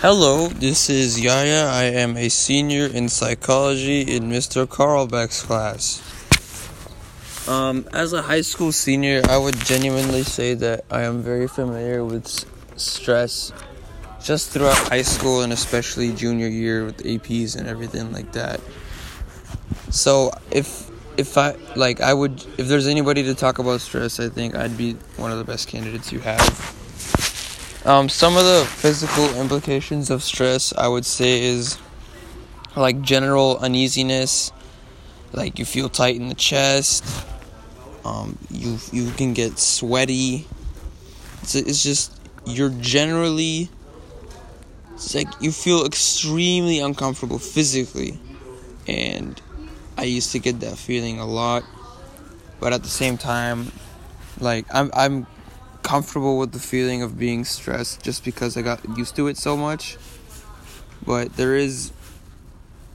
Hello, this is Yaya. I am a senior in psychology in Mr. Carlbeck's class. Um, as a high school senior, I would genuinely say that I am very familiar with stress just throughout high school and especially junior year with APs and everything like that. So, if if I like I would if there's anybody to talk about stress, I think I'd be one of the best candidates you have. Um, some of the physical implications of stress, I would say, is like general uneasiness, like you feel tight in the chest. Um, you you can get sweaty. It's, it's just you're generally. It's like you feel extremely uncomfortable physically, and I used to get that feeling a lot. But at the same time, like I'm I'm comfortable with the feeling of being stressed just because I got used to it so much. But there is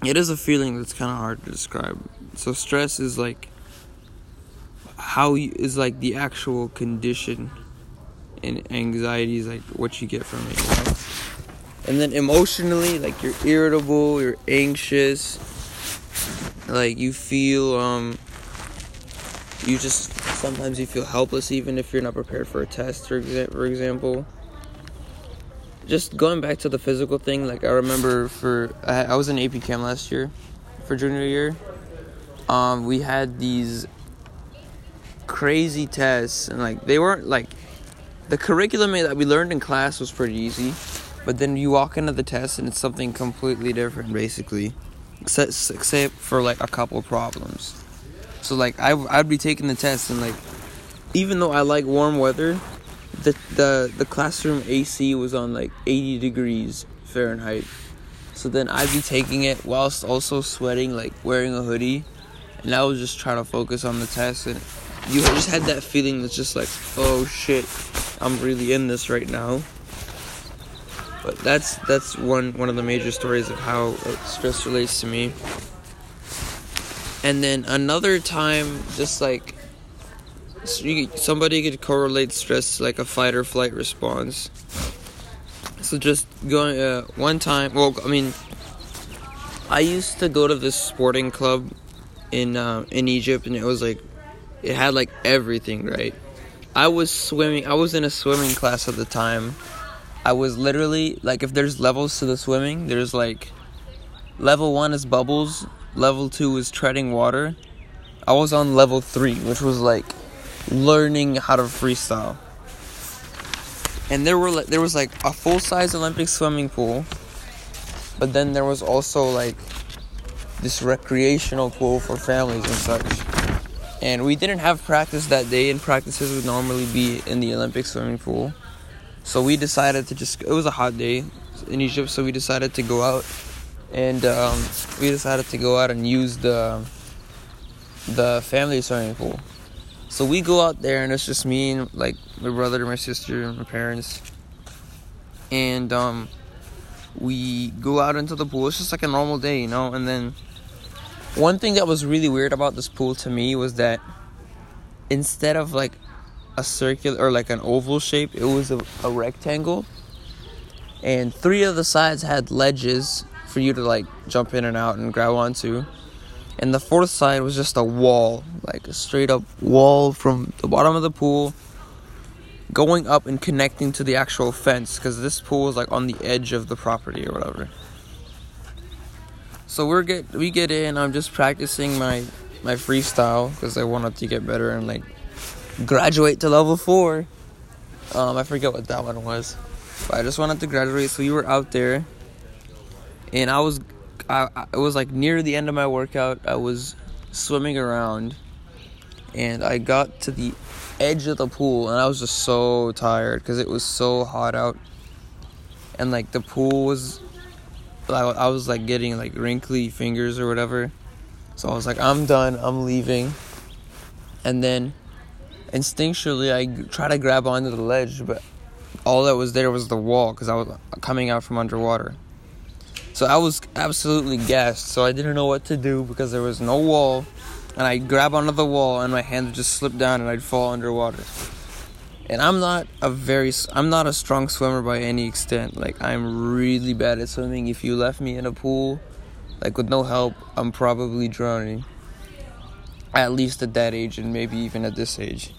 it is a feeling that's kind of hard to describe. So stress is like how you, is like the actual condition and anxiety is like what you get from it? And then emotionally, like you're irritable, you're anxious, like you feel um you just sometimes you feel helpless even if you're not prepared for a test for, exa- for example. Just going back to the physical thing like i remember for i, I was in ap Chem last year for junior year. Um, we had these crazy tests and like they weren't like the curriculum that we learned in class was pretty easy but then you walk into the test and it's something completely different basically. Except, except for like a couple problems so like I I'd be taking the test and like even though I like warm weather, the the the classroom AC was on like 80 degrees Fahrenheit. So then I'd be taking it whilst also sweating, like wearing a hoodie, and I was just trying to focus on the test and you just had that feeling that's just like, oh shit, I'm really in this right now. But that's that's one one of the major stories of how stress relates to me. And then another time, just like somebody could correlate stress to like a fight or flight response. So just going uh, one time, well, I mean, I used to go to this sporting club in uh, in Egypt, and it was like it had like everything, right? I was swimming. I was in a swimming class at the time. I was literally like, if there's levels to the swimming, there's like level one is bubbles, level two was treading water. I was on level three, which was like learning how to freestyle. And there were like, there was like a full size Olympic swimming pool, but then there was also like this recreational pool for families and such. And we didn't have practice that day, and practices would normally be in the Olympic swimming pool. So we decided to just, it was a hot day in Egypt, so we decided to go out and um, we decided to go out and use the the family swimming pool. So we go out there and it's just me and like my brother, my sister, my parents, and um, we go out into the pool. It's just like a normal day, you know. And then one thing that was really weird about this pool to me was that instead of like a circular or like an oval shape, it was a, a rectangle, and three of the sides had ledges for you to like jump in and out and grab onto. And the fourth side was just a wall, like a straight up wall from the bottom of the pool going up and connecting to the actual fence because this pool was like on the edge of the property or whatever. So we're get we get in. I'm just practicing my my freestyle because I wanted to get better and like graduate to level four. Um, I forget what that one was, but I just wanted to graduate. So we were out there and I was, I, I, it was like near the end of my workout. I was swimming around, and I got to the edge of the pool, and I was just so tired because it was so hot out, and like the pool was, I, I was like getting like wrinkly fingers or whatever, so I was like, I'm done, I'm leaving, and then instinctually I try to grab onto the ledge, but all that was there was the wall because I was coming out from underwater. So I was absolutely gassed. So I didn't know what to do because there was no wall. And I'd grab onto the wall and my hand would just slip down and I'd fall underwater. And I'm not a very I'm not a strong swimmer by any extent. Like I'm really bad at swimming. If you left me in a pool like with no help, I'm probably drowning. At least at that age and maybe even at this age.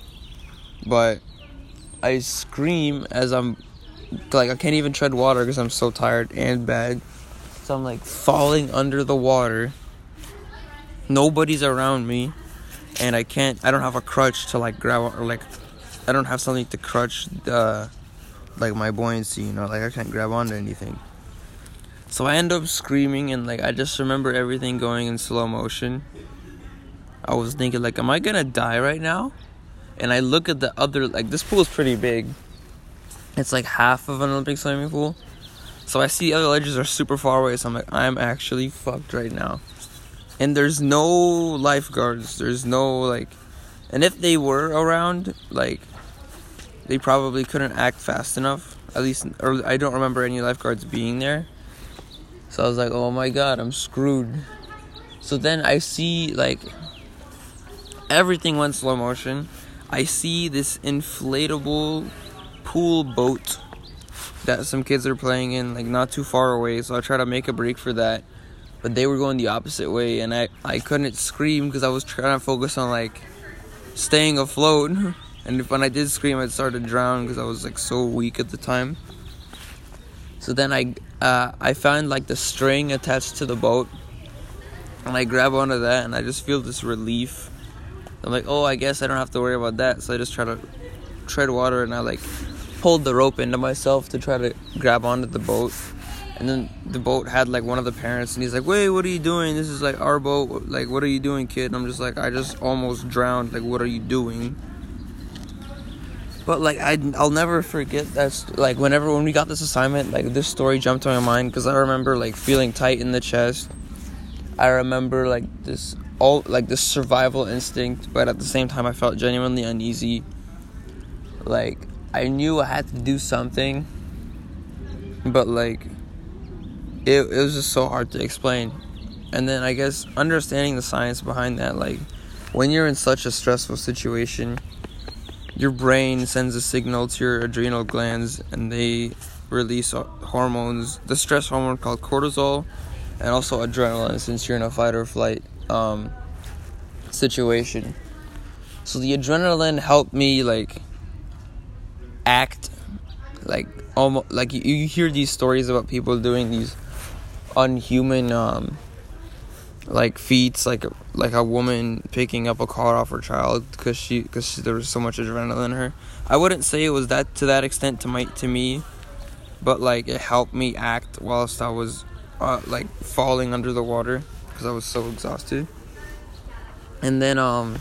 But I scream as I'm like I can't even tread water because I'm so tired and bad. So I'm like falling under the water. Nobody's around me, and I can't. I don't have a crutch to like grab or like. I don't have something to crutch the like my buoyancy. You know, like I can't grab onto anything. So I end up screaming and like I just remember everything going in slow motion. I was thinking like, am I gonna die right now? And I look at the other like this pool is pretty big. It's like half of an Olympic swimming pool. So I see other ledges are super far away, so I'm like, I'm actually fucked right now. And there's no lifeguards. There's no like and if they were around, like they probably couldn't act fast enough. At least or I don't remember any lifeguards being there. So I was like, oh my god, I'm screwed. So then I see like everything went slow motion. I see this inflatable pool boat that some kids are playing in, like not too far away. So I try to make a break for that, but they were going the opposite way, and I I couldn't scream because I was trying to focus on like staying afloat. And when I did scream, I started to drown because I was like so weak at the time. So then I uh, I found like the string attached to the boat, and I grab onto that, and I just feel this relief. I'm like, oh, I guess I don't have to worry about that. So I just try to tread water, and I like pulled the rope into myself to try to grab onto the boat. And then the boat had like one of the parents, and he's like, "Wait, what are you doing? This is like our boat. Like, what are you doing, kid?" And I'm just like, "I just almost drowned. Like, what are you doing?" But like, I I'll never forget that. Like, whenever when we got this assignment, like this story jumped to my mind because I remember like feeling tight in the chest. I remember like this all like this survival instinct, but at the same time, I felt genuinely uneasy. Like I knew I had to do something, but like it, it was just so hard to explain. And then I guess understanding the science behind that, like when you're in such a stressful situation, your brain sends a signal to your adrenal glands and they release hormones, the stress hormone called cortisol, and also adrenaline since you're in a fight or flight um, situation. So the adrenaline helped me like act like almost like you, you hear these stories about people doing these unhuman um like feats like like a woman picking up a car off her child because she because there was so much adrenaline in her. I wouldn't say it was that to that extent to my to me but like it helped me act whilst i was uh, like falling under the water because i was so exhausted. And then um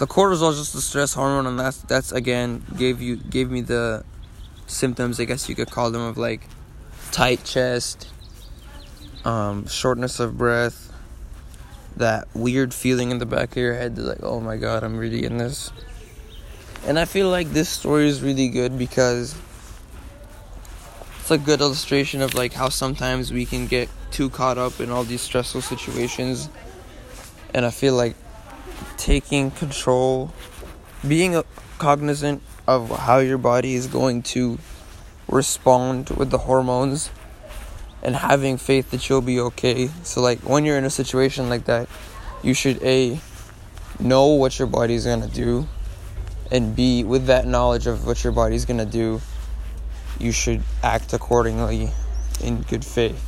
the cortisol is just the stress hormone, and that's that's again gave you gave me the symptoms. I guess you could call them of like tight chest, um, shortness of breath, that weird feeling in the back of your head, like oh my god, I'm really in this. And I feel like this story is really good because it's a good illustration of like how sometimes we can get too caught up in all these stressful situations. And I feel like taking control, being cognizant of how your body is going to respond with the hormones and having faith that you'll be okay. So like when you're in a situation like that, you should a know what your body's to do and b with that knowledge of what your body's to do, you should act accordingly in good faith.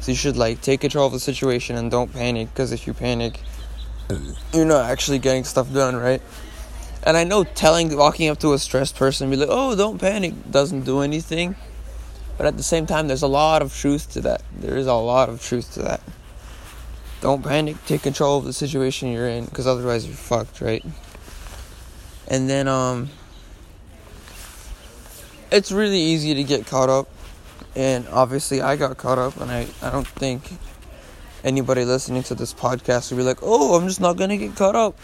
So you should like take control of the situation and don't panic because if you panic, you're not actually getting stuff done, right? And I know telling, walking up to a stressed person, be like, oh, don't panic, doesn't do anything. But at the same time, there's a lot of truth to that. There is a lot of truth to that. Don't panic, take control of the situation you're in, because otherwise you're fucked, right? And then, um, it's really easy to get caught up. And obviously, I got caught up, and I, I don't think anybody listening to this podcast will be like, oh, I'm just not going to get caught up.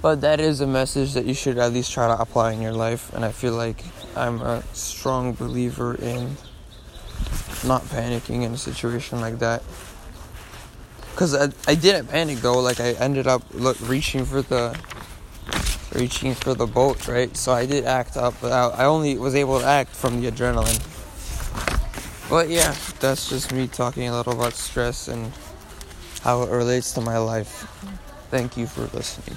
But that is a message that you should at least try to apply in your life. And I feel like I'm a strong believer in not panicking in a situation like that. Because I, I didn't panic though. Like, I ended up look, reaching for the reaching for the boat, right? So I did act up, but I only was able to act from the adrenaline. But yeah, that's just me talking a little about stress and how it relates to my life. Thank you for listening.